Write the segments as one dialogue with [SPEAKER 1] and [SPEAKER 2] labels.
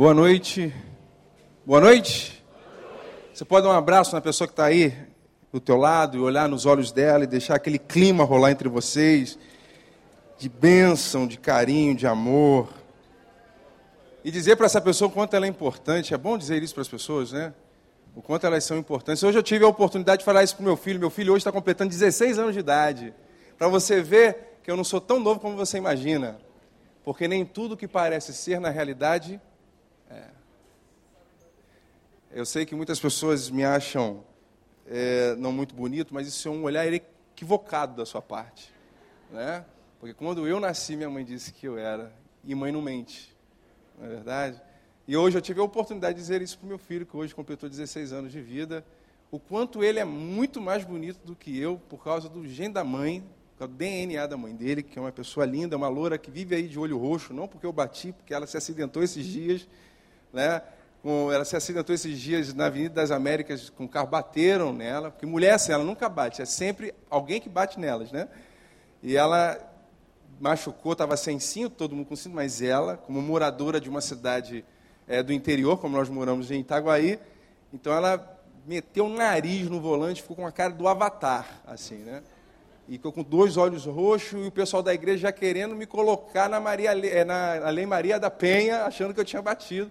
[SPEAKER 1] Boa noite. Boa noite. Você pode dar um abraço na pessoa que está aí do teu lado e olhar nos olhos dela e deixar aquele clima rolar entre vocês de bênção, de carinho, de amor. E dizer para essa pessoa o quanto ela é importante. É bom dizer isso para as pessoas, né? O quanto elas são importantes. Hoje eu tive a oportunidade de falar isso para o meu filho. Meu filho hoje está completando 16 anos de idade. Para você ver que eu não sou tão novo como você imagina. Porque nem tudo que parece ser, na realidade, é. Eu sei que muitas pessoas me acham é, não muito bonito, mas isso é um olhar equivocado da sua parte. Né? Porque quando eu nasci, minha mãe disse que eu era, e mãe não mente, não é verdade? E hoje eu tive a oportunidade de dizer isso para o meu filho, que hoje completou 16 anos de vida, o quanto ele é muito mais bonito do que eu, por causa do gene da mãe, do DNA da mãe dele, que é uma pessoa linda, uma loura que vive aí de olho roxo, não porque eu bati, porque ela se acidentou esses dias, né? Com, ela se acidentou esses dias na Avenida das Américas com um carro, bateram nela, porque mulher assim, ela nunca bate, é sempre alguém que bate nelas, né? E ela machucou, estava sem cinto, todo mundo com cinto, mas ela, como moradora de uma cidade é, do interior, como nós moramos em Itaguaí, então ela meteu o nariz no volante, ficou com a cara do avatar, assim, né? E ficou com dois olhos roxos e o pessoal da igreja já querendo me colocar na, Maria, é, na Lei Maria da Penha, achando que eu tinha batido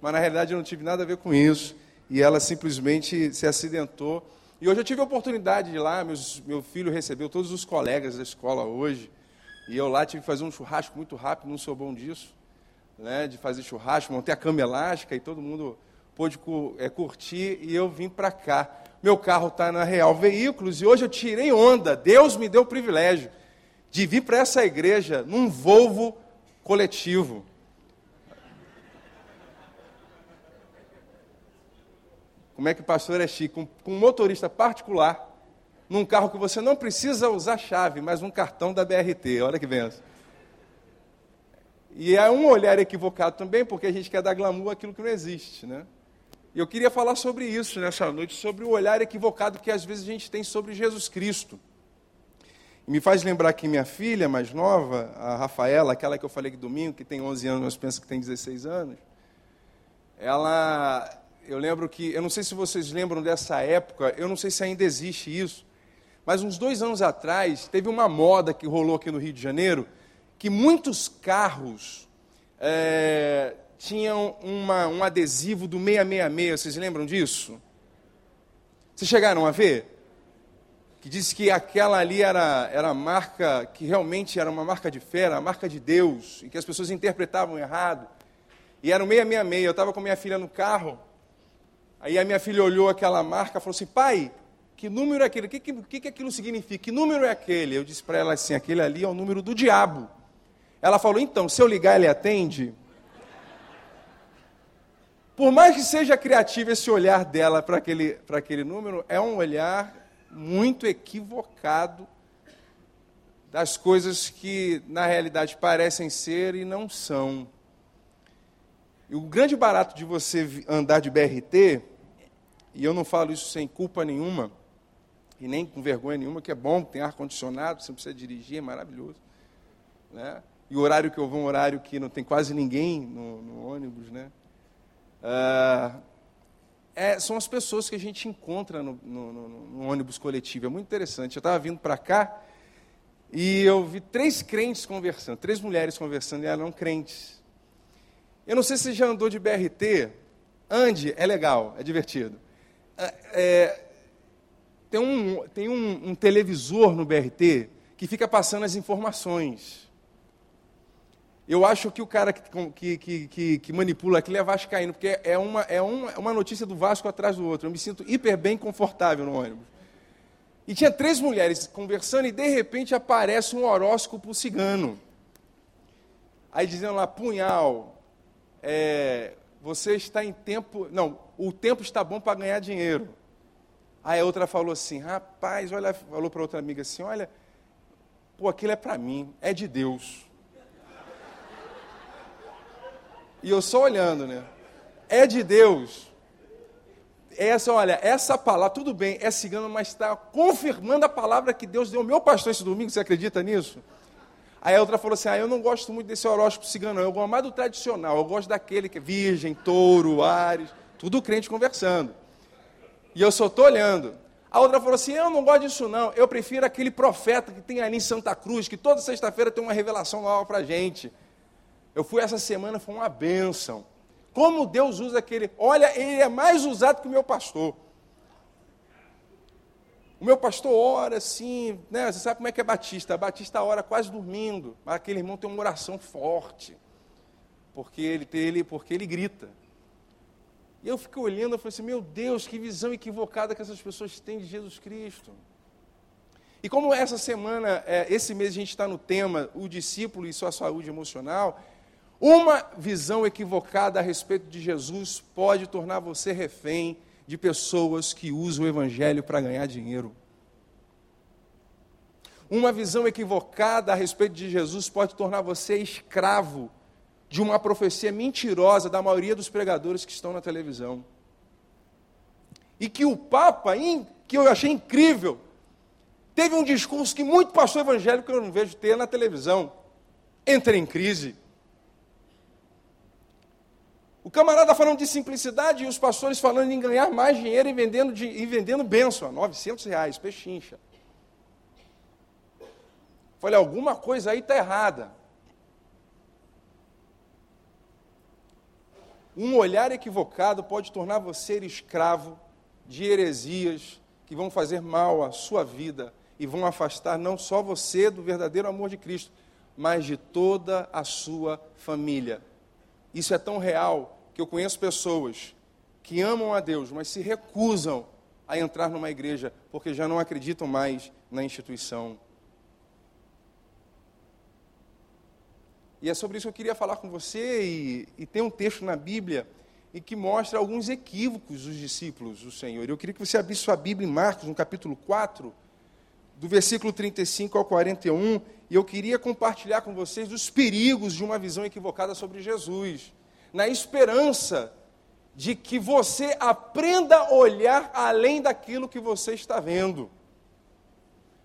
[SPEAKER 1] mas na realidade eu não tive nada a ver com isso. E ela simplesmente se acidentou. E hoje eu tive a oportunidade de ir lá, meus, meu filho recebeu todos os colegas da escola hoje. E eu lá tive que fazer um churrasco muito rápido, não sou bom disso. Né, de fazer churrasco, montei a cama elástica e todo mundo pôde é, curtir. E eu vim para cá. Meu carro está na Real Veículos e hoje eu tirei onda. Deus me deu o privilégio de vir para essa igreja num Volvo coletivo. Como é que o pastor é chique? Com, com um motorista particular, num carro que você não precisa usar chave, mas um cartão da BRT. Olha que benção. E é um olhar equivocado também, porque a gente quer dar glamour àquilo que não existe, né? E eu queria falar sobre isso nessa noite, sobre o olhar equivocado que às vezes a gente tem sobre Jesus Cristo. E me faz lembrar que minha filha mais nova, a Rafaela, aquela que eu falei que domingo, que tem 11 anos, mas pensa que tem 16 anos, ela eu lembro que, eu não sei se vocês lembram dessa época, eu não sei se ainda existe isso, mas uns dois anos atrás teve uma moda que rolou aqui no Rio de Janeiro, que muitos carros é, tinham uma, um adesivo do 666, vocês lembram disso? Vocês chegaram a ver? Que disse que aquela ali era, era a marca, que realmente era uma marca de fé, era a marca de Deus, e que as pessoas interpretavam errado. E era o 666, eu estava com minha filha no carro, Aí a minha filha olhou aquela marca e falou assim: pai, que número é aquele? O que, que, que aquilo significa? Que número é aquele? Eu disse para ela assim: aquele ali é o número do diabo. Ela falou: então, se eu ligar, ele atende? Por mais que seja criativo esse olhar dela para aquele, aquele número, é um olhar muito equivocado das coisas que na realidade parecem ser e não são. E o grande barato de você andar de BRT e eu não falo isso sem culpa nenhuma, e nem com vergonha nenhuma, que é bom, tem ar-condicionado, você não precisa dirigir, é maravilhoso. Né? E o horário que eu vou é um horário que não tem quase ninguém no, no ônibus. Né? Ah, é, são as pessoas que a gente encontra no, no, no ônibus coletivo. É muito interessante. Eu estava vindo para cá e eu vi três crentes conversando, três mulheres conversando e eram crentes. Eu não sei se já andou de BRT. Ande, é legal, é divertido. É, é, tem, um, tem um, um televisor no BRT que fica passando as informações. Eu acho que o cara que, que, que, que, manipula aquilo é vascaíno, porque é uma, é, uma, é uma notícia do Vasco atrás do outro. Eu me sinto hiper bem confortável no ônibus. E tinha três mulheres conversando e de repente aparece um horóscopo cigano. Aí dizendo lá, punhal, é, você está em tempo. Não, o tempo está bom para ganhar dinheiro. Aí a outra falou assim: rapaz, olha, falou para outra amiga assim: olha, pô, aquilo é para mim, é de Deus. E eu só olhando, né? É de Deus. Essa, olha, essa palavra, tudo bem, é cigano, mas está confirmando a palavra que Deus deu ao meu pastor esse domingo, você acredita nisso? Aí a outra falou assim: ah, eu não gosto muito desse horóscopo cigano, eu gosto mais do tradicional, eu gosto daquele que é virgem, touro, ares, tudo crente conversando. E eu só estou olhando. A outra falou assim: eu não gosto disso não, eu prefiro aquele profeta que tem ali em Santa Cruz, que toda sexta-feira tem uma revelação nova para gente. Eu fui essa semana, foi uma bênção. Como Deus usa aquele. Olha, ele é mais usado que o meu pastor. O meu pastor ora assim, né? Você sabe como é que é Batista? Batista ora quase dormindo, mas aquele irmão tem uma oração forte, porque ele, ele, porque ele grita. E eu fiquei olhando e falei assim: meu Deus, que visão equivocada que essas pessoas têm de Jesus Cristo. E como essa semana, é, esse mês a gente está no tema o discípulo e sua saúde emocional, uma visão equivocada a respeito de Jesus pode tornar você refém de pessoas que usam o Evangelho para ganhar dinheiro. Uma visão equivocada a respeito de Jesus pode tornar você escravo de uma profecia mentirosa da maioria dos pregadores que estão na televisão. E que o Papa, que eu achei incrível, teve um discurso que muito pastor evangélico eu não vejo ter na televisão. Entra em crise. O camarada falando de simplicidade e os pastores falando em ganhar mais dinheiro e vendendo, de, e vendendo bênção, 900 reais, pechincha. Falei, alguma coisa aí está errada. Um olhar equivocado pode tornar você escravo de heresias que vão fazer mal à sua vida e vão afastar não só você do verdadeiro amor de Cristo, mas de toda a sua família. Isso é tão real que eu conheço pessoas que amam a Deus, mas se recusam a entrar numa igreja porque já não acreditam mais na instituição. E é sobre isso que eu queria falar com você, e, e tem um texto na Bíblia e que mostra alguns equívocos dos discípulos do Senhor. Eu queria que você abrisse sua Bíblia em Marcos, no capítulo 4, do versículo 35 ao 41, e eu queria compartilhar com vocês os perigos de uma visão equivocada sobre Jesus na esperança de que você aprenda a olhar além daquilo que você está vendo.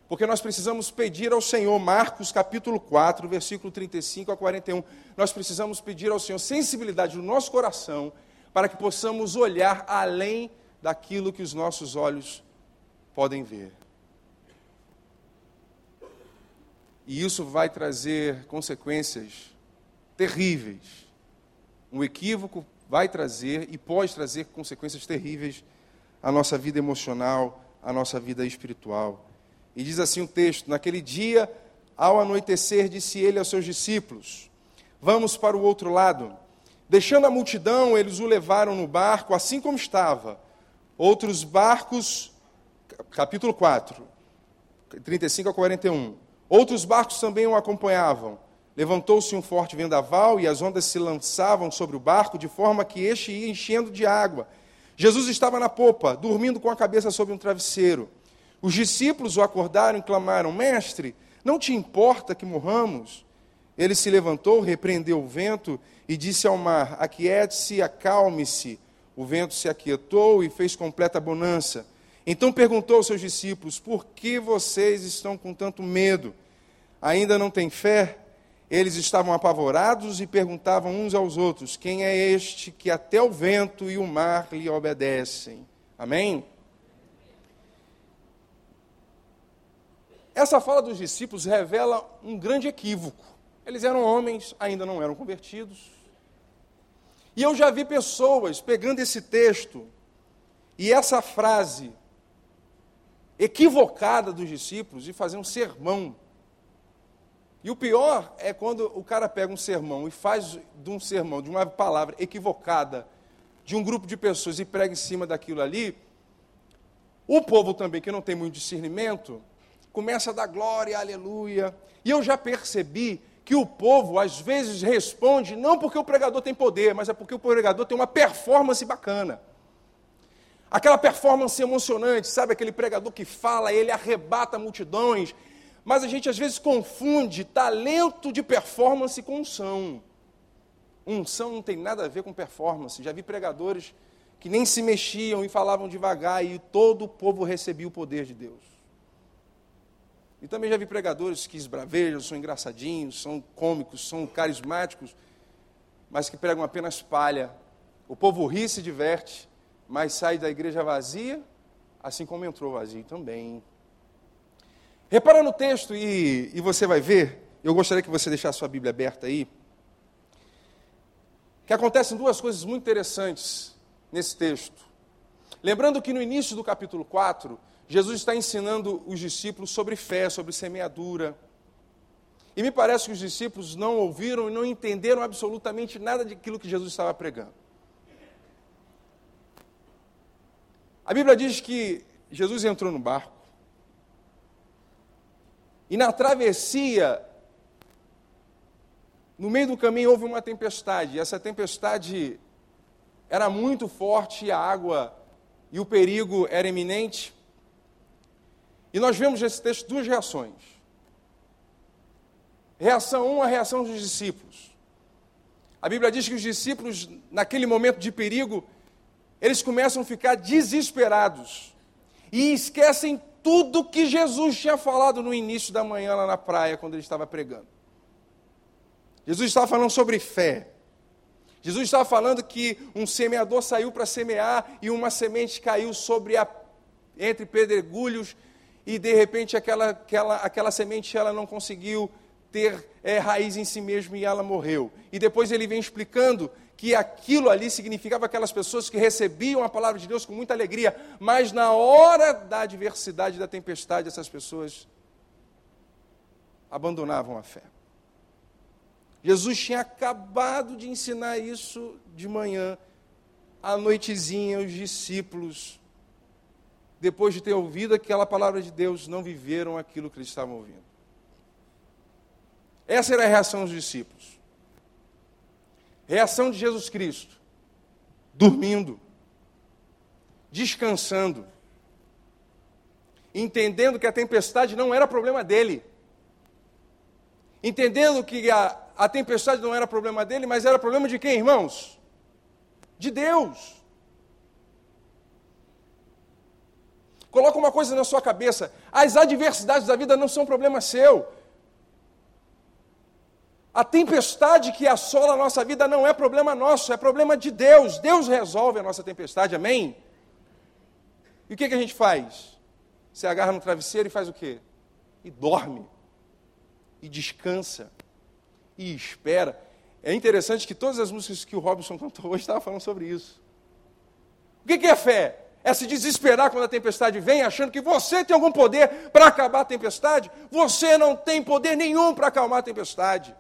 [SPEAKER 1] Porque nós precisamos pedir ao Senhor, Marcos capítulo 4, versículo 35 a 41, nós precisamos pedir ao Senhor sensibilidade no nosso coração para que possamos olhar além daquilo que os nossos olhos podem ver. E isso vai trazer consequências terríveis um equívoco vai trazer e pode trazer consequências terríveis à nossa vida emocional, à nossa vida espiritual. E diz assim o texto: Naquele dia, ao anoitecer, disse ele aos seus discípulos: Vamos para o outro lado. Deixando a multidão, eles o levaram no barco, assim como estava. Outros barcos, capítulo 4, 35 a 41. Outros barcos também o acompanhavam. Levantou-se um forte vendaval e as ondas se lançavam sobre o barco, de forma que este ia enchendo de água. Jesus estava na popa, dormindo com a cabeça sobre um travesseiro. Os discípulos o acordaram e clamaram: Mestre, não te importa que morramos? Ele se levantou, repreendeu o vento e disse ao mar: Aquiete-se, acalme-se. O vento se aquietou e fez completa bonança. Então perguntou aos seus discípulos: Por que vocês estão com tanto medo? Ainda não têm fé? Eles estavam apavorados e perguntavam uns aos outros: Quem é este que até o vento e o mar lhe obedecem? Amém? Essa fala dos discípulos revela um grande equívoco. Eles eram homens, ainda não eram convertidos. E eu já vi pessoas pegando esse texto e essa frase equivocada dos discípulos e fazer um sermão e o pior é quando o cara pega um sermão e faz de um sermão, de uma palavra equivocada, de um grupo de pessoas e prega em cima daquilo ali. O povo também, que não tem muito discernimento, começa a dar glória, aleluia. E eu já percebi que o povo às vezes responde não porque o pregador tem poder, mas é porque o pregador tem uma performance bacana. Aquela performance emocionante, sabe? Aquele pregador que fala, ele arrebata multidões, mas a gente às vezes confunde talento de performance com unção. Unção não tem nada a ver com performance. Já vi pregadores que nem se mexiam e falavam devagar e todo o povo recebia o poder de Deus. E também já vi pregadores que esbravejam, são engraçadinhos, são cômicos, são carismáticos, mas que pregam apenas palha. O povo ri se diverte, mas sai da igreja vazia, assim como entrou vazio também. Repara no texto e, e você vai ver, eu gostaria que você deixasse sua Bíblia aberta aí, que acontecem duas coisas muito interessantes nesse texto. Lembrando que no início do capítulo 4, Jesus está ensinando os discípulos sobre fé, sobre semeadura. E me parece que os discípulos não ouviram e não entenderam absolutamente nada daquilo que Jesus estava pregando. A Bíblia diz que Jesus entrou no barco e na travessia, no meio do caminho houve uma tempestade. E essa tempestade era muito forte, a água e o perigo era iminente. E nós vemos nesse texto duas reações. Reação 1, um, a reação dos discípulos. A Bíblia diz que os discípulos, naquele momento de perigo, eles começam a ficar desesperados e esquecem tudo que Jesus tinha falado no início da manhã lá na praia, quando ele estava pregando. Jesus estava falando sobre fé. Jesus estava falando que um semeador saiu para semear e uma semente caiu sobre a, entre pedregulhos e de repente aquela, aquela, aquela semente ela não conseguiu ter é, raiz em si mesmo e ela morreu. E depois ele vem explicando que aquilo ali significava aquelas pessoas que recebiam a palavra de Deus com muita alegria, mas na hora da adversidade, da tempestade, essas pessoas abandonavam a fé. Jesus tinha acabado de ensinar isso de manhã, à noitezinha, os discípulos depois de ter ouvido aquela palavra de Deus, não viveram aquilo que eles estavam ouvindo. Essa era a reação dos discípulos. Reação de Jesus Cristo: dormindo, descansando, entendendo que a tempestade não era problema dele, entendendo que a, a tempestade não era problema dele, mas era problema de quem, irmãos? De Deus. Coloca uma coisa na sua cabeça: as adversidades da vida não são problema seu. A tempestade que assola a nossa vida não é problema nosso, é problema de Deus. Deus resolve a nossa tempestade, amém? E o que, que a gente faz? Você agarra no travesseiro e faz o quê? E dorme. E descansa. E espera. É interessante que todas as músicas que o Robson cantou hoje estavam falando sobre isso. O que, que é fé? é se desesperar quando a tempestade vem, achando que você tem algum poder para acabar a tempestade. Você não tem poder nenhum para acalmar a tempestade.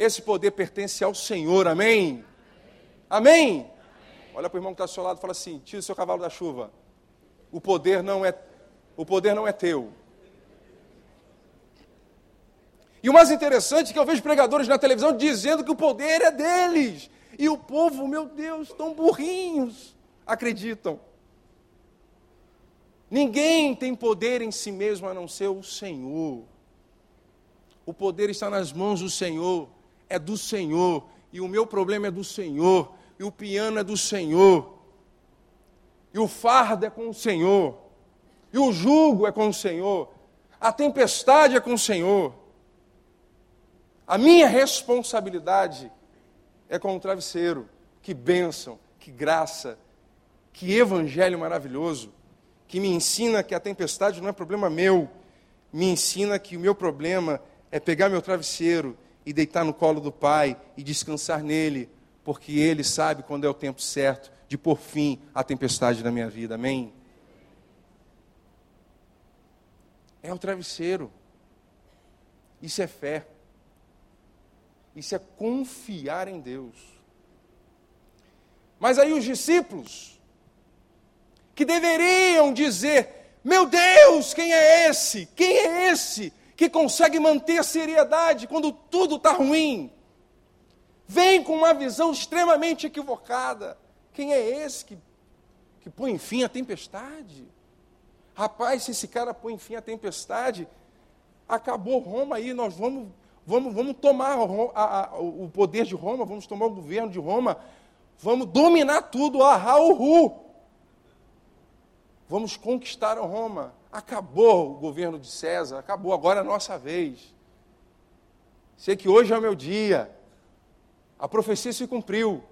[SPEAKER 1] Esse poder pertence ao Senhor, amém? Amém? Olha para o irmão que está ao seu lado e fala assim: tira o seu cavalo da chuva. O poder não é, o poder não é teu. E o mais interessante é que eu vejo pregadores na televisão dizendo que o poder é deles. E o povo, meu Deus, tão burrinhos acreditam. Ninguém tem poder em si mesmo a não ser o Senhor. O poder está nas mãos do Senhor, é do Senhor, e o meu problema é do Senhor, e o piano é do Senhor, e o fardo é com o Senhor, e o jugo é com o Senhor, a tempestade é com o Senhor. A minha responsabilidade é com o travesseiro. Que bênção, que graça, que evangelho maravilhoso, que me ensina que a tempestade não é problema meu, me ensina que o meu problema é pegar meu travesseiro e deitar no colo do Pai e descansar nele, porque Ele sabe quando é o tempo certo de pôr fim à tempestade da minha vida. Amém? É o travesseiro. Isso é fé. Isso é confiar em Deus. Mas aí os discípulos, que deveriam dizer: Meu Deus, quem é esse? Quem é esse que consegue manter a seriedade quando tudo está ruim? Vem com uma visão extremamente equivocada. Quem é esse que, que põe fim à tempestade? Rapaz, se esse cara põe fim à tempestade, acabou Roma aí, nós vamos, vamos, vamos tomar a, a, o poder de Roma, vamos tomar o governo de Roma, vamos dominar tudo, ahá, uhu. Vamos conquistar Roma. Acabou o governo de César, acabou, agora é a nossa vez. Sei que hoje é o meu dia. A profecia se cumpriu.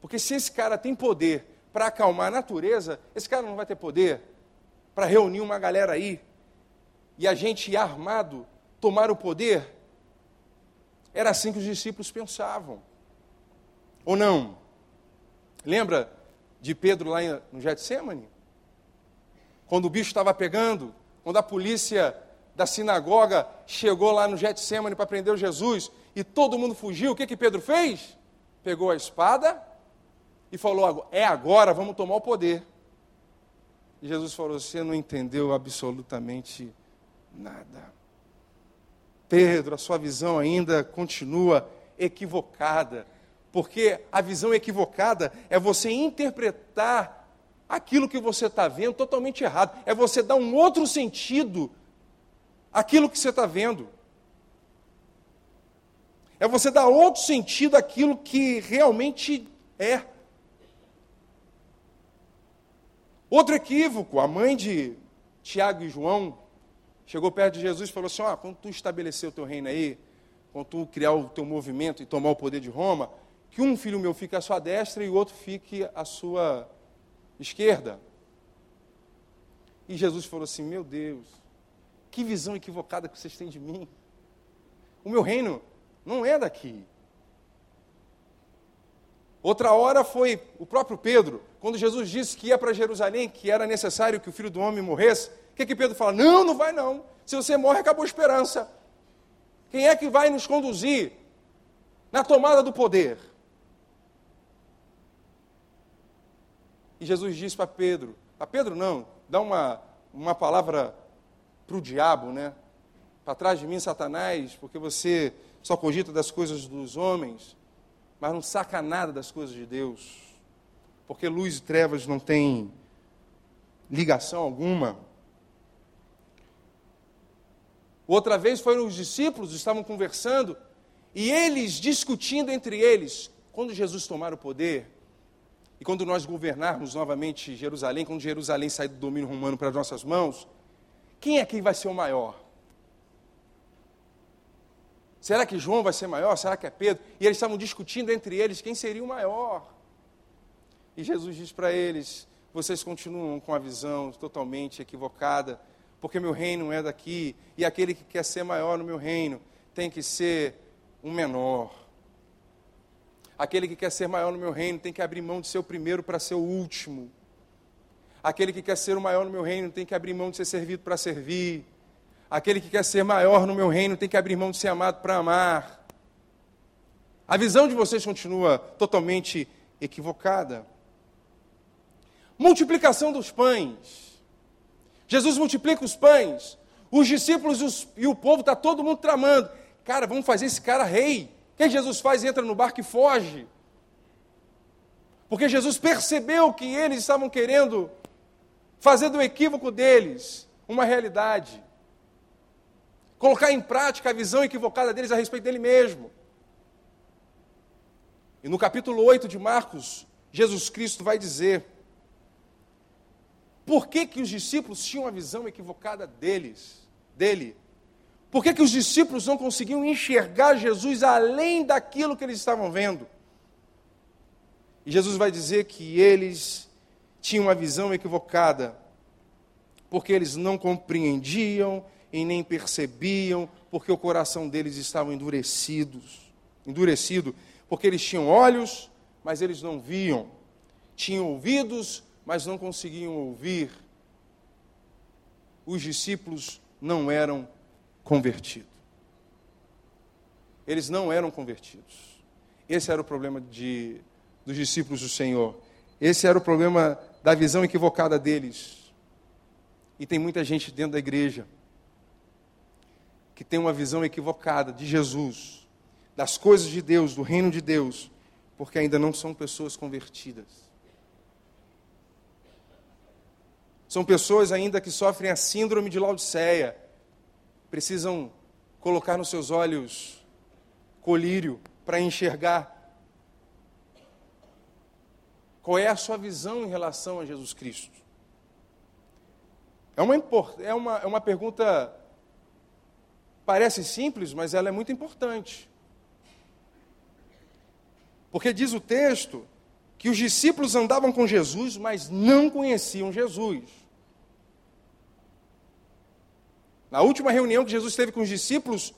[SPEAKER 1] Porque se esse cara tem poder para acalmar a natureza, esse cara não vai ter poder para reunir uma galera aí e a gente armado tomar o poder? Era assim que os discípulos pensavam. Ou não? Lembra de Pedro lá no Getsemane? Quando o bicho estava pegando, quando a polícia da sinagoga chegou lá no Getsemane para prender Jesus e todo mundo fugiu, o que que Pedro fez? Pegou a espada e falou: "É agora, vamos tomar o poder". E Jesus falou: "Você não entendeu absolutamente nada. Pedro, a sua visão ainda continua equivocada, porque a visão equivocada é você interpretar aquilo que você está vendo totalmente errado, é você dar um outro sentido àquilo que você está vendo. É você dar outro sentido àquilo que realmente é. Outro equívoco, a mãe de Tiago e João chegou perto de Jesus e falou assim: ó, quando tu estabelecer o teu reino aí, quando tu criar o teu movimento e tomar o poder de Roma, que um filho meu fique à sua destra e o outro fique à sua esquerda. E Jesus falou assim: Meu Deus, que visão equivocada que vocês têm de mim. O meu reino não é daqui. Outra hora foi o próprio Pedro, quando Jesus disse que ia para Jerusalém, que era necessário que o filho do homem morresse que, que Pedro fala? Não, não vai não. Se você morre, acabou a esperança. Quem é que vai nos conduzir na tomada do poder? E Jesus disse para Pedro, a Pedro não, dá uma, uma palavra para o diabo, né? Para trás de mim, Satanás, porque você só cogita das coisas dos homens, mas não saca nada das coisas de Deus. Porque luz e trevas não têm ligação alguma. Outra vez foram os discípulos, estavam conversando, e eles discutindo entre eles, quando Jesus tomar o poder, e quando nós governarmos novamente Jerusalém, quando Jerusalém sair do domínio romano para as nossas mãos, quem é que vai ser o maior? Será que João vai ser maior? Será que é Pedro? E eles estavam discutindo entre eles quem seria o maior. E Jesus diz para eles: vocês continuam com a visão totalmente equivocada porque meu reino é daqui, e aquele que quer ser maior no meu reino tem que ser um menor. Aquele que quer ser maior no meu reino tem que abrir mão de ser o primeiro para ser o último. Aquele que quer ser o maior no meu reino tem que abrir mão de ser servido para servir. Aquele que quer ser maior no meu reino tem que abrir mão de ser amado para amar. A visão de vocês continua totalmente equivocada. Multiplicação dos pães. Jesus multiplica os pães, os discípulos e, os, e o povo, está todo mundo tramando. Cara, vamos fazer esse cara rei. Que Jesus faz? Entra no barco e foge. Porque Jesus percebeu que eles estavam querendo fazer do equívoco deles uma realidade. Colocar em prática a visão equivocada deles a respeito dele mesmo. E no capítulo 8 de Marcos, Jesus Cristo vai dizer: por que, que os discípulos tinham a visão equivocada deles, dele? Por que, que os discípulos não conseguiam enxergar Jesus além daquilo que eles estavam vendo? E Jesus vai dizer que eles tinham uma visão equivocada, porque eles não compreendiam e nem percebiam, porque o coração deles estava endurecidos, endurecido, porque eles tinham olhos, mas eles não viam, tinham ouvidos, mas não conseguiam ouvir, os discípulos não eram convertidos. Eles não eram convertidos. Esse era o problema de, dos discípulos do Senhor. Esse era o problema da visão equivocada deles. E tem muita gente dentro da igreja que tem uma visão equivocada de Jesus, das coisas de Deus, do reino de Deus, porque ainda não são pessoas convertidas. São pessoas ainda que sofrem a síndrome de Laodiceia. Precisam colocar nos seus olhos colírio para enxergar. Qual é a sua visão em relação a Jesus Cristo? É uma, é uma, é uma pergunta, parece simples, mas ela é muito importante. Porque diz o texto que os discípulos andavam com Jesus, mas não conheciam Jesus. Na última reunião que Jesus teve com os discípulos,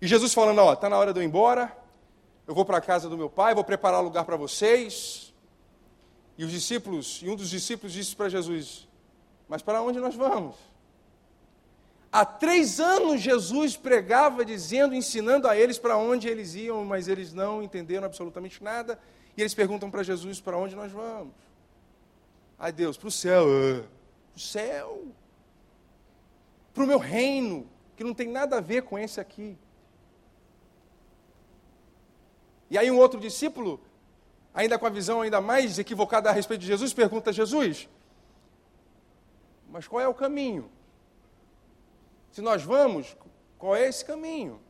[SPEAKER 1] e Jesus falando: Ó, está na hora de eu ir embora, eu vou para a casa do meu pai, vou preparar lugar para vocês. E os discípulos, e um dos discípulos disse para Jesus: Mas para onde nós vamos? Há três anos Jesus pregava, dizendo, ensinando a eles para onde eles iam, mas eles não entenderam absolutamente nada. E eles perguntam para Jesus: Para onde nós vamos? Ai Deus, para o céu. Ah, para o céu. Para o meu reino, que não tem nada a ver com esse aqui. E aí um outro discípulo, ainda com a visão ainda mais equivocada a respeito de Jesus, pergunta a Jesus: Mas qual é o caminho? Se nós vamos, qual é esse caminho?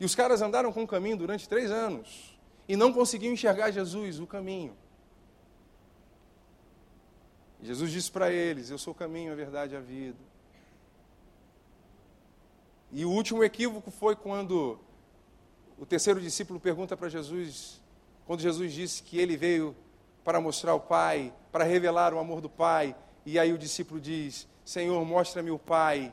[SPEAKER 1] E os caras andaram com o caminho durante três anos e não conseguiam enxergar Jesus, o caminho. Jesus disse para eles: Eu sou o caminho, a verdade e a vida. E o último equívoco foi quando o terceiro discípulo pergunta para Jesus, quando Jesus disse que ele veio para mostrar o Pai, para revelar o amor do Pai, e aí o discípulo diz: Senhor, mostra-me o Pai.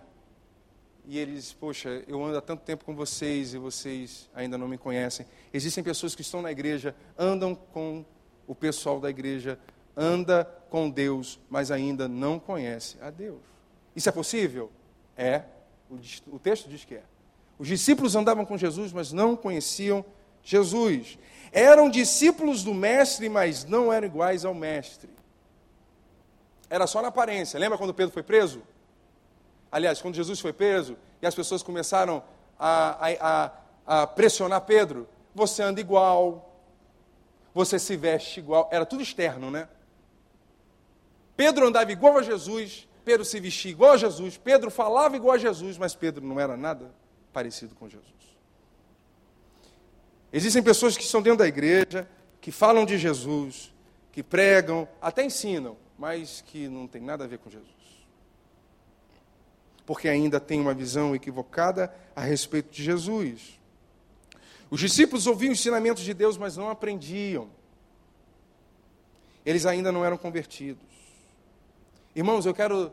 [SPEAKER 1] E ele diz: Poxa, eu ando há tanto tempo com vocês e vocês ainda não me conhecem. Existem pessoas que estão na igreja, andam com o pessoal da igreja, anda com Deus, mas ainda não conhece a Deus. Isso é possível? É. O texto diz que é. Os discípulos andavam com Jesus, mas não conheciam Jesus. Eram discípulos do Mestre, mas não eram iguais ao Mestre. Era só na aparência. Lembra quando Pedro foi preso? Aliás, quando Jesus foi preso e as pessoas começaram a, a, a, a pressionar Pedro: você anda igual, você se veste igual. Era tudo externo, né? Pedro andava igual a Jesus, Pedro se vestia igual a Jesus, Pedro falava igual a Jesus, mas Pedro não era nada parecido com Jesus. Existem pessoas que estão dentro da igreja, que falam de Jesus, que pregam, até ensinam, mas que não tem nada a ver com Jesus. Porque ainda tem uma visão equivocada a respeito de Jesus. Os discípulos ouviam ensinamentos de Deus, mas não aprendiam. Eles ainda não eram convertidos. Irmãos, eu quero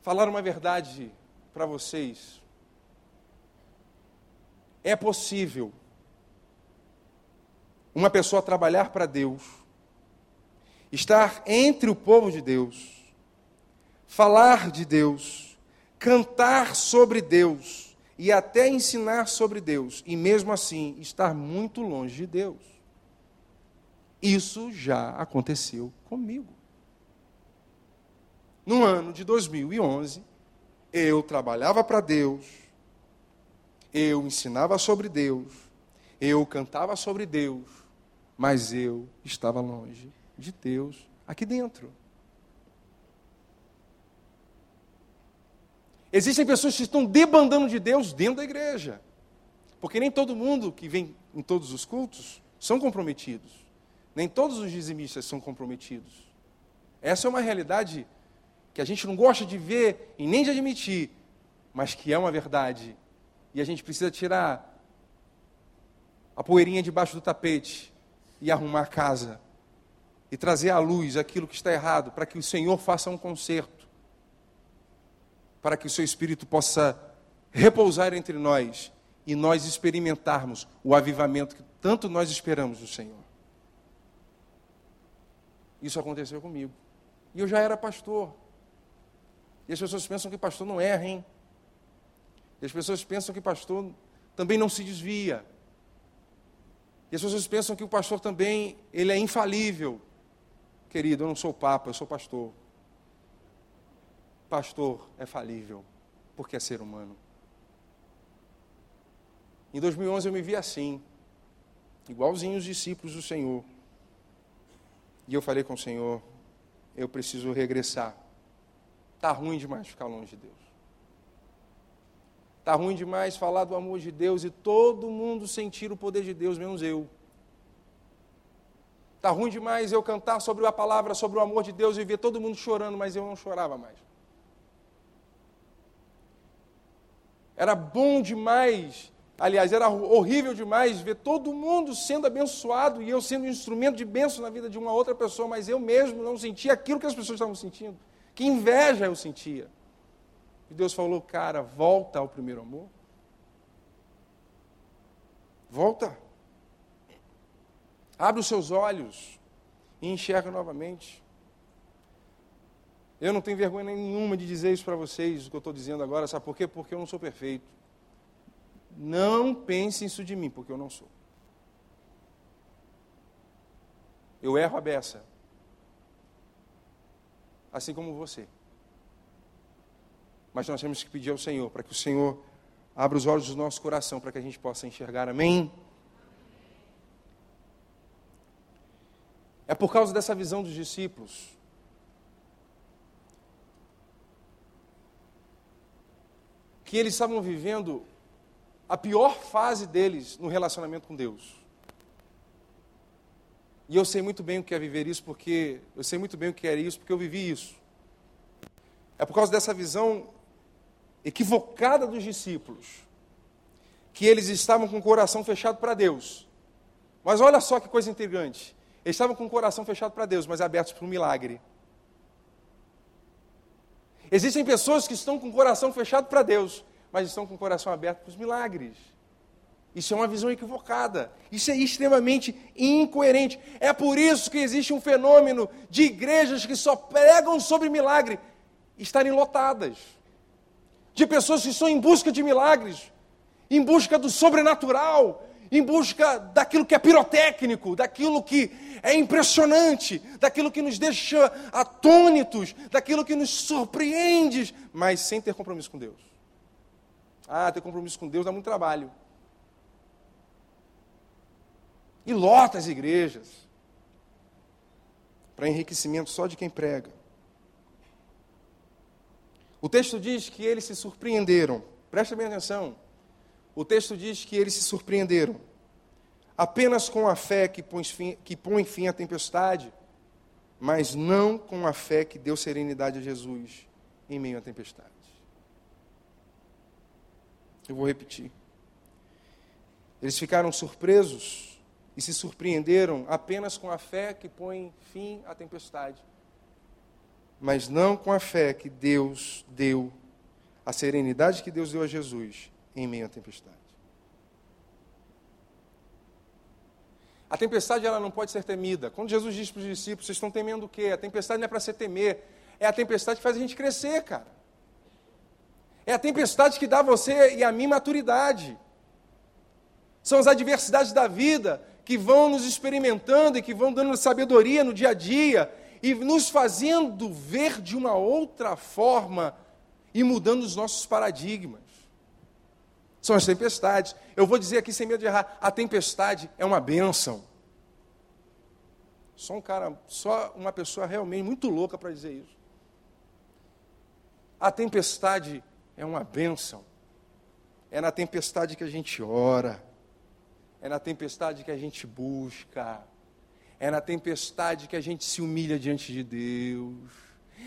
[SPEAKER 1] falar uma verdade para vocês. É possível uma pessoa trabalhar para Deus, estar entre o povo de Deus, falar de Deus, cantar sobre Deus e até ensinar sobre Deus, e mesmo assim estar muito longe de Deus. Isso já aconteceu comigo. No ano de 2011, eu trabalhava para Deus, eu ensinava sobre Deus, eu cantava sobre Deus, mas eu estava longe de Deus aqui dentro. Existem pessoas que estão debandando de Deus dentro da igreja. Porque nem todo mundo que vem em todos os cultos são comprometidos. Nem todos os dizimistas são comprometidos. Essa é uma realidade que a gente não gosta de ver e nem de admitir, mas que é uma verdade. E a gente precisa tirar a poeirinha debaixo do tapete e arrumar a casa e trazer à luz aquilo que está errado, para que o Senhor faça um conserto, para que o seu Espírito possa repousar entre nós e nós experimentarmos o avivamento que tanto nós esperamos do Senhor. Isso aconteceu comigo. E eu já era pastor. E as pessoas pensam que pastor não erra, hein? E as pessoas pensam que pastor também não se desvia. E as pessoas pensam que o pastor também ele é infalível. Querido, eu não sou papa, eu sou pastor. Pastor é falível, porque é ser humano. Em 2011 eu me vi assim, igualzinho os discípulos do Senhor. E eu falei com o Senhor, eu preciso regressar Está ruim demais ficar longe de Deus. Está ruim demais falar do amor de Deus e todo mundo sentir o poder de Deus, menos eu. Está ruim demais eu cantar sobre a palavra, sobre o amor de Deus e ver todo mundo chorando, mas eu não chorava mais. Era bom demais, aliás, era horrível demais ver todo mundo sendo abençoado e eu sendo um instrumento de bênção na vida de uma outra pessoa, mas eu mesmo não sentia aquilo que as pessoas estavam sentindo. Que inveja eu sentia. E Deus falou, cara, volta ao primeiro amor. Volta. Abre os seus olhos e enxerga novamente. Eu não tenho vergonha nenhuma de dizer isso para vocês, o que eu estou dizendo agora, sabe por quê? Porque eu não sou perfeito. Não pense isso de mim, porque eu não sou. Eu erro a beça. Assim como você. Mas nós temos que pedir ao Senhor para que o Senhor abra os olhos do nosso coração para que a gente possa enxergar. Amém? É por causa dessa visão dos discípulos que eles estavam vivendo a pior fase deles no relacionamento com Deus. E eu sei muito bem o que é viver isso, porque eu sei muito bem o que é isso, porque eu vivi isso. É por causa dessa visão equivocada dos discípulos que eles estavam com o coração fechado para Deus. Mas olha só que coisa intrigante. Eles estavam com o coração fechado para Deus, mas abertos para um milagre. Existem pessoas que estão com o coração fechado para Deus, mas estão com o coração aberto para os milagres. Isso é uma visão equivocada. Isso é extremamente incoerente. É por isso que existe um fenômeno de igrejas que só pregam sobre milagre estarem lotadas. De pessoas que estão em busca de milagres, em busca do sobrenatural, em busca daquilo que é pirotécnico, daquilo que é impressionante, daquilo que nos deixa atônitos, daquilo que nos surpreende, mas sem ter compromisso com Deus. Ah, ter compromisso com Deus dá muito trabalho. E lota as igrejas para enriquecimento só de quem prega. O texto diz que eles se surpreenderam. Presta bem atenção. O texto diz que eles se surpreenderam apenas com a fé que põe fim, que põe fim à tempestade, mas não com a fé que deu serenidade a Jesus em meio à tempestade. Eu vou repetir. Eles ficaram surpresos e se surpreenderam apenas com a fé que põe fim à tempestade, mas não com a fé que Deus deu, a serenidade que Deus deu a Jesus em meio à tempestade. A tempestade ela não pode ser temida. Quando Jesus diz para os discípulos, vocês estão temendo o quê? A tempestade não é para ser temer, é a tempestade que faz a gente crescer, cara. É a tempestade que dá a você e a mim maturidade. São as adversidades da vida que vão nos experimentando e que vão dando sabedoria no dia a dia e nos fazendo ver de uma outra forma e mudando os nossos paradigmas. São as tempestades. Eu vou dizer aqui sem medo de errar: a tempestade é uma bênção. Só um cara, só uma pessoa realmente muito louca para dizer isso. A tempestade é uma bênção. É na tempestade que a gente ora. É na tempestade que a gente busca. É na tempestade que a gente se humilha diante de Deus.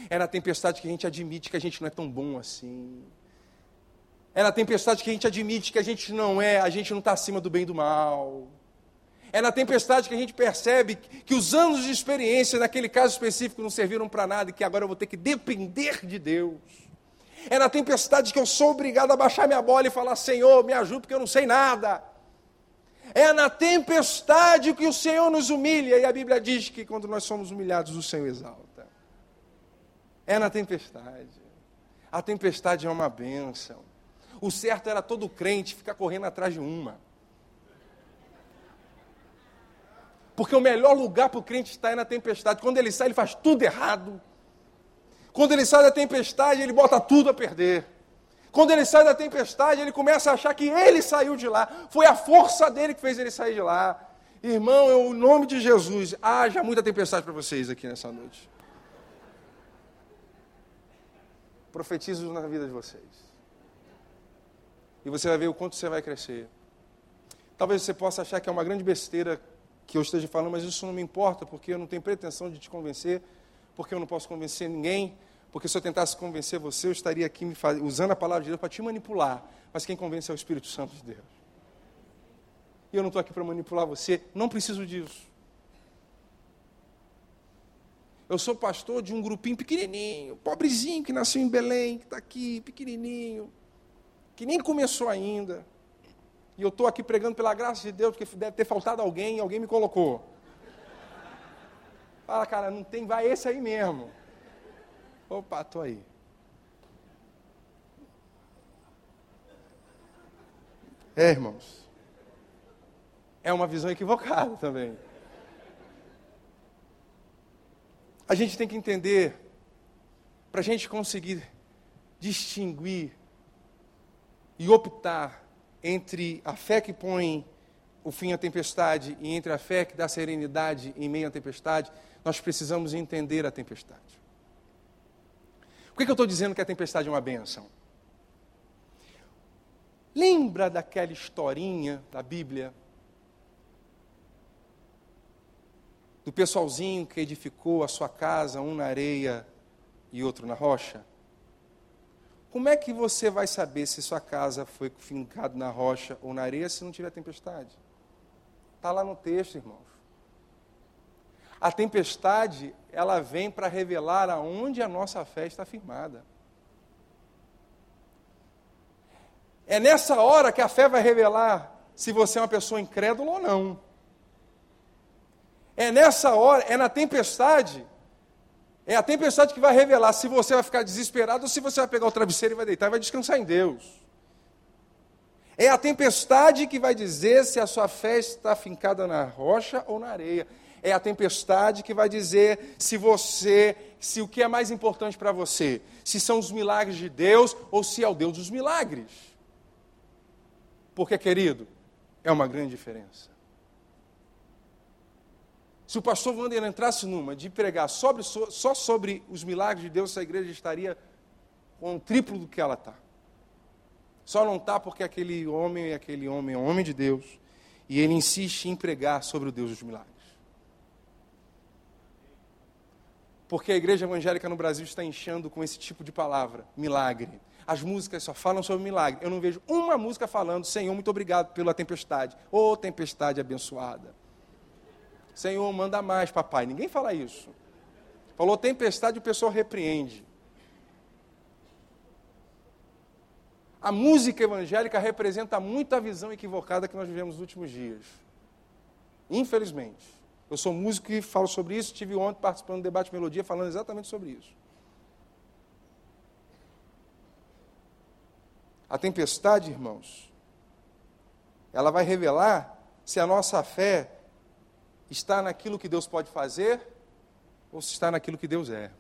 [SPEAKER 1] É na tempestade que a gente admite que a gente não é tão bom assim. É na tempestade que a gente admite que a gente não é, a gente não está acima do bem e do mal. É na tempestade que a gente percebe que os anos de experiência, naquele caso específico, não serviram para nada e que agora eu vou ter que depender de Deus. É na tempestade que eu sou obrigado a baixar minha bola e falar: Senhor, me ajuda porque eu não sei nada. É na tempestade que o Senhor nos humilha, e a Bíblia diz que quando nós somos humilhados, o Senhor exalta. É na tempestade. A tempestade é uma bênção. O certo era todo crente ficar correndo atrás de uma. Porque o melhor lugar para o crente estar é na tempestade. Quando ele sai, ele faz tudo errado. Quando ele sai da tempestade, ele bota tudo a perder. Quando ele sai da tempestade, ele começa a achar que ele saiu de lá. Foi a força dele que fez ele sair de lá. Irmão, em nome de Jesus, haja muita tempestade para vocês aqui nessa noite. Profetizo na vida de vocês. E você vai ver o quanto você vai crescer. Talvez você possa achar que é uma grande besteira que eu esteja falando, mas isso não me importa, porque eu não tenho pretensão de te convencer, porque eu não posso convencer ninguém, porque se eu tentasse convencer você, eu estaria aqui faz... usando a palavra de Deus para te manipular. Mas quem convence é o Espírito Santo de Deus. E eu não estou aqui para manipular você, não preciso disso. Eu sou pastor de um grupinho pequenininho, pobrezinho, que nasceu em Belém, que está aqui, pequenininho, que nem começou ainda. E eu estou aqui pregando pela graça de Deus, porque deve ter faltado alguém e alguém me colocou. Fala, cara, não tem, vai esse aí mesmo. Opa, estou aí. É, irmãos. É uma visão equivocada também. A gente tem que entender, para a gente conseguir distinguir e optar entre a fé que põe o fim à tempestade e entre a fé que dá serenidade em meio à tempestade, nós precisamos entender a tempestade. Que, que eu estou dizendo que a tempestade é uma benção? Lembra daquela historinha da Bíblia do pessoalzinho que edificou a sua casa, um na areia e outro na rocha? Como é que você vai saber se sua casa foi fincada na rocha ou na areia se não tiver tempestade? Está lá no texto, irmãos. A tempestade, ela vem para revelar aonde a nossa fé está firmada. É nessa hora que a fé vai revelar se você é uma pessoa incrédula ou não. É nessa hora, é na tempestade. É a tempestade que vai revelar se você vai ficar desesperado ou se você vai pegar o travesseiro e vai deitar e vai descansar em Deus. É a tempestade que vai dizer se a sua fé está fincada na rocha ou na areia. É a tempestade que vai dizer se você, se o que é mais importante para você, se são os milagres de Deus ou se é o Deus dos milagres. Porque, querido, é uma grande diferença. Se o pastor Wander entrasse numa de pregar sobre, só sobre os milagres de Deus, essa igreja estaria com um triplo do que ela está. Só não está porque aquele homem, aquele homem é um homem de Deus e ele insiste em pregar sobre o Deus dos milagres. Porque a igreja evangélica no Brasil está enchendo com esse tipo de palavra, milagre. As músicas só falam sobre milagre. Eu não vejo uma música falando, Senhor, muito obrigado pela tempestade. Ô oh, tempestade abençoada. Senhor, manda mais, papai. Ninguém fala isso. Falou tempestade, o pessoal repreende. A música evangélica representa muito a visão equivocada que nós vivemos nos últimos dias. Infelizmente. Eu sou músico e falo sobre isso. Estive ontem participando do debate Melodia falando exatamente sobre isso. A tempestade, irmãos, ela vai revelar se a nossa fé está naquilo que Deus pode fazer ou se está naquilo que Deus é.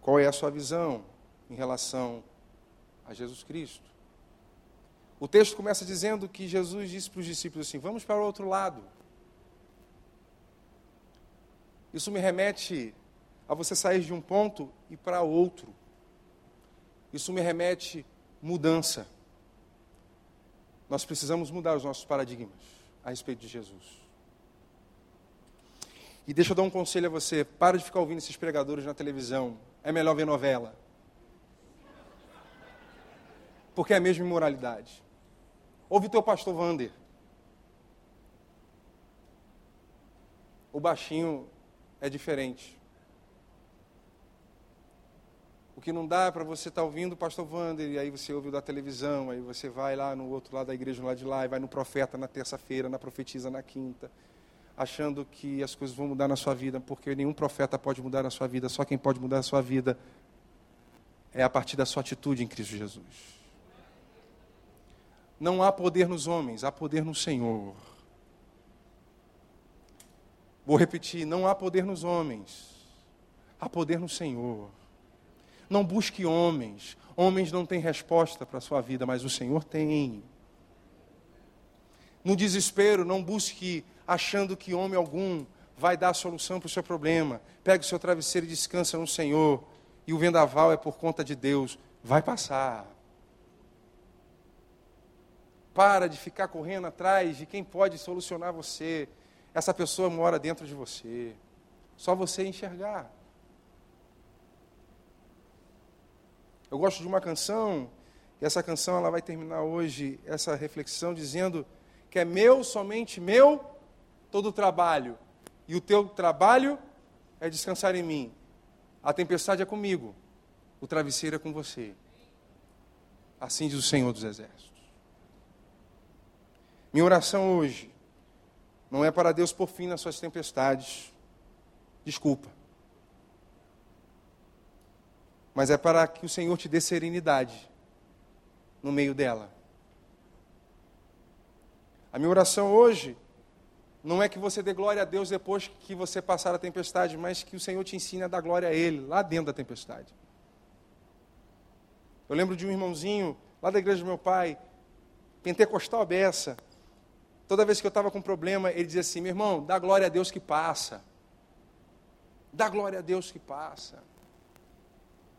[SPEAKER 1] Qual é a sua visão em relação a Jesus Cristo? O texto começa dizendo que Jesus disse para os discípulos assim: vamos para o outro lado. Isso me remete a você sair de um ponto e para outro. Isso me remete mudança. Nós precisamos mudar os nossos paradigmas a respeito de Jesus. E deixa eu dar um conselho a você: para de ficar ouvindo esses pregadores na televisão. É melhor ver novela. Porque é a mesma imoralidade. Ouve teu pastor Vander. O baixinho é diferente. O que não dá para você estar tá ouvindo o pastor Wander, e aí você ouve da televisão, aí você vai lá no outro lado da igreja, no lado de lá, e vai no profeta na terça-feira, na profetisa na quinta, achando que as coisas vão mudar na sua vida, porque nenhum profeta pode mudar na sua vida, só quem pode mudar a sua vida é a partir da sua atitude em Cristo Jesus. Não há poder nos homens, há poder no Senhor. Vou repetir: não há poder nos homens, há poder no Senhor. Não busque homens. Homens não têm resposta para a sua vida, mas o Senhor tem. No desespero, não busque achando que homem algum vai dar a solução para o seu problema. Pegue o seu travesseiro e descansa no Senhor. E o vendaval é por conta de Deus. Vai passar. Para de ficar correndo atrás de quem pode solucionar você. Essa pessoa mora dentro de você. Só você enxergar. Eu gosto de uma canção, e essa canção ela vai terminar hoje essa reflexão dizendo que é meu, somente meu, todo o trabalho. E o teu trabalho é descansar em mim. A tempestade é comigo, o travesseiro é com você. Assim diz o Senhor dos Exércitos. Minha oração hoje não é para Deus por fim nas suas tempestades. Desculpa. Mas é para que o Senhor te dê serenidade no meio dela. A minha oração hoje não é que você dê glória a Deus depois que você passar a tempestade, mas que o Senhor te ensine a dar glória a Ele lá dentro da tempestade. Eu lembro de um irmãozinho lá da igreja do meu pai, pentecostal beça. Toda vez que eu estava com problema, ele dizia assim: meu irmão, dá glória a Deus que passa. Dá glória a Deus que passa.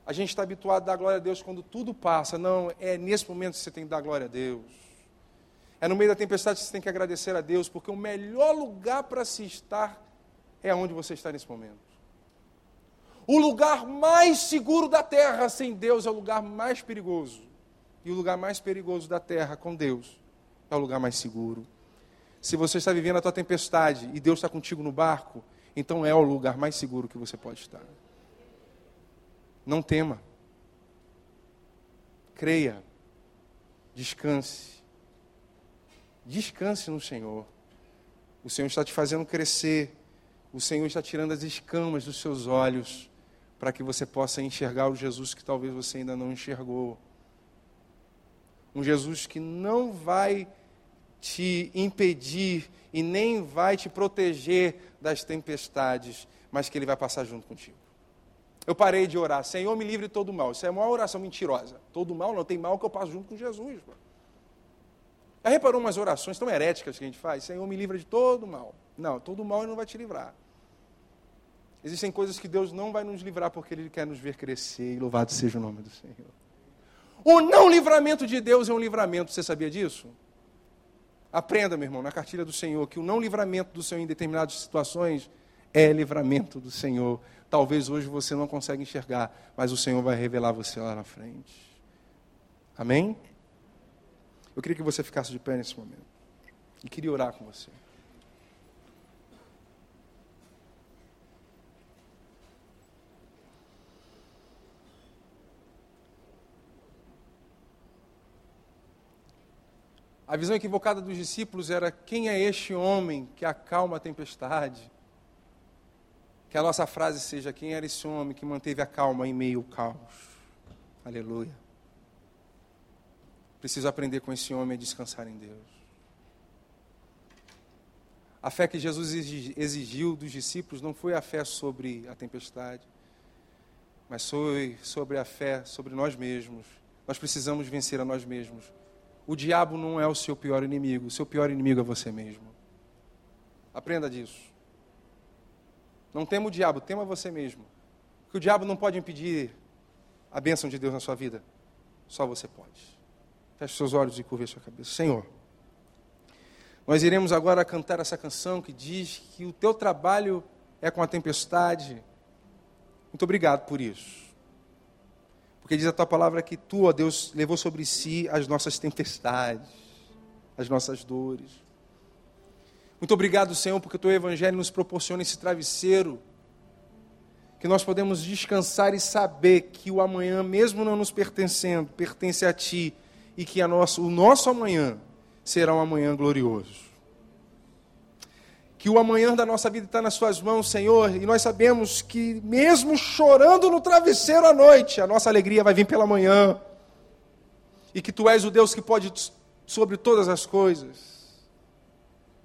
[SPEAKER 1] A gente está habituado a dar glória a Deus quando tudo passa. Não, é nesse momento que você tem que dar glória a Deus. É no meio da tempestade que você tem que agradecer a Deus, porque o melhor lugar para se estar é onde você está nesse momento. O lugar mais seguro da terra sem Deus é o lugar mais perigoso. E o lugar mais perigoso da terra com Deus é o lugar mais seguro. Se você está vivendo a tua tempestade e Deus está contigo no barco, então é o lugar mais seguro que você pode estar. Não tema. Creia. Descanse. Descanse no Senhor. O Senhor está te fazendo crescer. O Senhor está tirando as escamas dos seus olhos para que você possa enxergar o Jesus que talvez você ainda não enxergou. Um Jesus que não vai te impedir e nem vai te proteger das tempestades, mas que Ele vai passar junto contigo. Eu parei de orar, Senhor, me livre de todo mal. Isso é uma oração mentirosa. Todo mal não tem mal que eu passo junto com Jesus. Já reparou umas orações tão heréticas que a gente faz? Senhor, me livra de todo mal. Não, todo mal ele não vai te livrar. Existem coisas que Deus não vai nos livrar porque Ele quer nos ver crescer e louvado seja o nome do Senhor. O não livramento de Deus é um livramento, você sabia disso? Aprenda, meu irmão, na cartilha do Senhor, que o não livramento do Senhor em determinadas situações é livramento do Senhor. Talvez hoje você não consiga enxergar, mas o Senhor vai revelar você lá na frente. Amém? Eu queria que você ficasse de pé nesse momento. E queria orar com você. A visão equivocada dos discípulos era: quem é este homem que acalma a tempestade? Que a nossa frase seja: quem era esse homem que manteve a calma em meio ao caos? Aleluia. Preciso aprender com esse homem a descansar em Deus. A fé que Jesus exigiu dos discípulos não foi a fé sobre a tempestade, mas foi sobre a fé sobre nós mesmos. Nós precisamos vencer a nós mesmos. O diabo não é o seu pior inimigo, o seu pior inimigo é você mesmo. Aprenda disso. Não tema o diabo, tema você mesmo. Porque o diabo não pode impedir a bênção de Deus na sua vida, só você pode. Feche seus olhos e curve a sua cabeça. Senhor, nós iremos agora cantar essa canção que diz que o teu trabalho é com a tempestade. Muito obrigado por isso. Porque diz a tua palavra que tu, ó Deus, levou sobre si as nossas tempestades, as nossas dores. Muito obrigado, Senhor, porque o teu evangelho nos proporciona esse travesseiro que nós podemos descansar e saber que o amanhã, mesmo não nos pertencendo, pertence a ti e que nosso, o nosso amanhã será um amanhã glorioso. Que o amanhã da nossa vida está nas Suas mãos, Senhor, e nós sabemos que, mesmo chorando no travesseiro à noite, a nossa alegria vai vir pela manhã. E que Tu és o Deus que pode sobre todas as coisas.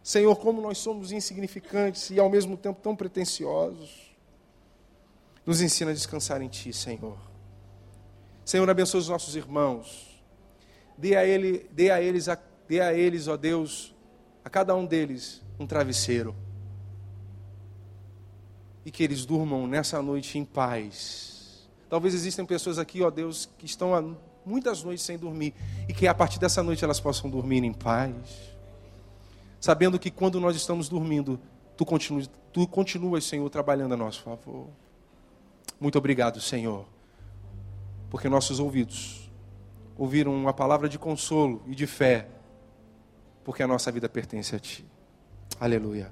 [SPEAKER 1] Senhor, como nós somos insignificantes e ao mesmo tempo tão pretensiosos. Nos ensina a descansar em Ti, Senhor. Senhor, abençoe os nossos irmãos dê a, ele, dê a eles, a, dê a eles, ó Deus, a cada um deles um travesseiro. E que eles durmam nessa noite em paz. Talvez existam pessoas aqui, ó Deus, que estão há muitas noites sem dormir e que a partir dessa noite elas possam dormir em paz, sabendo que quando nós estamos dormindo, tu continuas, tu continuas Senhor, trabalhando a nosso favor. Muito obrigado, Senhor, porque nossos ouvidos ouviram uma palavra de consolo e de fé, porque a nossa vida pertence a Ti. Aleluia.